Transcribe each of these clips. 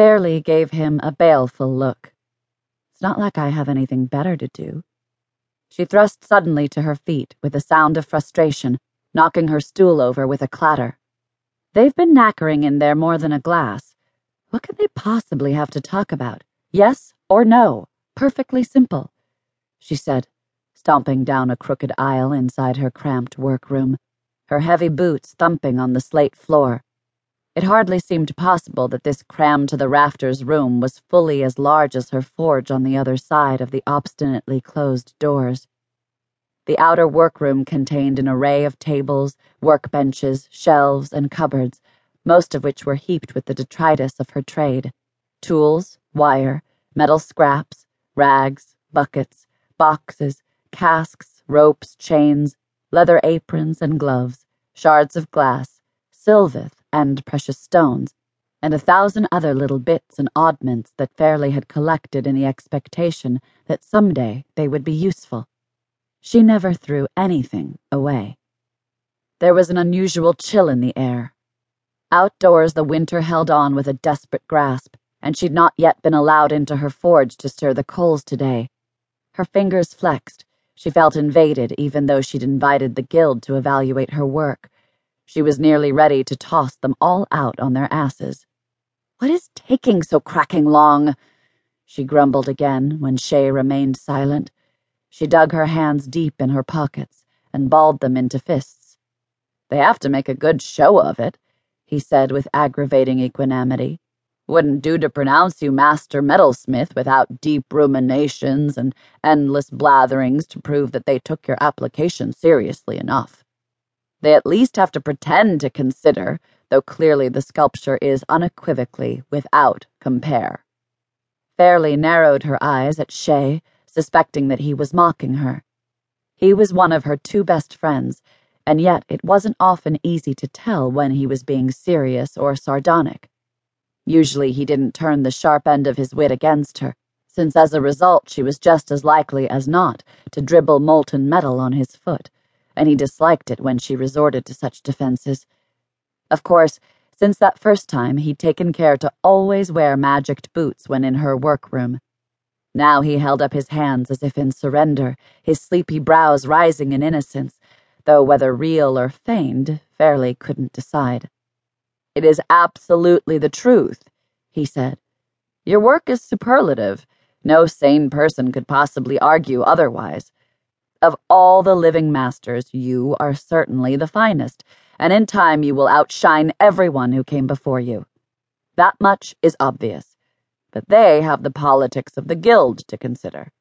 Fairlie gave him a baleful look. It's not like I have anything better to do. She thrust suddenly to her feet with a sound of frustration, knocking her stool over with a clatter. They've been knackering in there more than a glass. What could they possibly have to talk about? Yes or no? Perfectly simple, she said, stomping down a crooked aisle inside her cramped workroom, her heavy boots thumping on the slate floor. It hardly seemed possible that this crammed to the rafters room was fully as large as her forge on the other side of the obstinately closed doors. The outer workroom contained an array of tables, workbenches, shelves, and cupboards, most of which were heaped with the detritus of her trade tools, wire, metal scraps, rags, buckets, boxes, casks, ropes, chains, leather aprons and gloves, shards of glass, sylveth, and precious stones, and a thousand other little bits and oddments that Fairlie had collected in the expectation that some day they would be useful. She never threw anything away. There was an unusual chill in the air. Outdoors, the winter held on with a desperate grasp, and she'd not yet been allowed into her forge to stir the coals today. Her fingers flexed. She felt invaded, even though she'd invited the guild to evaluate her work. She was nearly ready to toss them all out on their asses. What is taking so cracking long? She grumbled again when Shaye remained silent. She dug her hands deep in her pockets and balled them into fists. They have to make a good show of it, he said with aggravating equanimity. Wouldn't do to pronounce you master metalsmith without deep ruminations and endless blatherings to prove that they took your application seriously enough. They at least have to pretend to consider, though clearly the sculpture is unequivocally without compare. Fairlie narrowed her eyes at Shaye suspecting that he was mocking her. He was one of her two best friends, and yet it wasn't often easy to tell when he was being serious or sardonic. Usually he didn't turn the sharp end of his wit against her, since as a result she was just as likely as not to dribble molten metal on his foot, and he disliked it when she resorted to such defenses. Of course, since that first time, he'd taken care to always wear magicked boots when in her workroom now he held up his hands as if in surrender, his sleepy brows rising in innocence, though whether real or feigned, Fairlie couldn't decide. It is absolutely the truth, he said. Your work is superlative. No sane person could possibly argue otherwise. Of all the living masters, you are certainly the finest, and in time you will outshine everyone who came before you. That much is obvious but they have the politics of the guild to consider.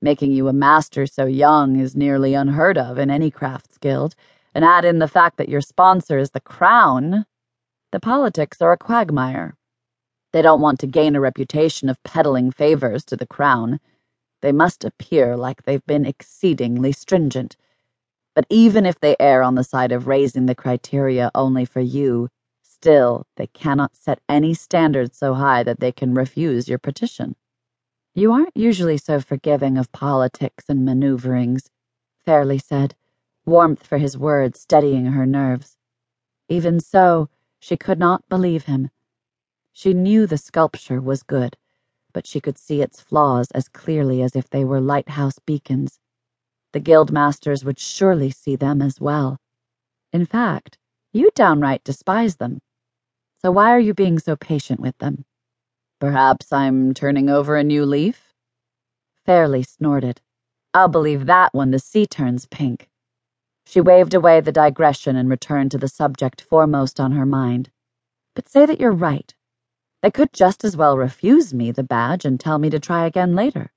Making you a master so young is nearly unheard of in any crafts guild, and add in the fact that your sponsor is the crown. The politics are a quagmire. They don't want to gain a reputation of peddling favors to the crown. They must appear like they've been exceedingly stringent. But even if they err on the side of raising the criteria only for you, Still, they cannot set any standards so high that they can refuse your petition. You aren't usually so forgiving of politics and maneuverings, Fairlie said, warmth for his words steadying her nerves. Even so, she could not believe him. She knew the sculpture was good, but she could see its flaws as clearly as if they were lighthouse beacons. The guildmasters would surely see them as well. In fact, you downright despise them. So why are you being so patient with them? Perhaps I'm turning over a new leaf? Fairlie snorted. I'll believe that when the sea turns pink. She waved away the digression and returned to the subject foremost on her mind. But say that you're right. They could just as well refuse me the badge and tell me to try again later.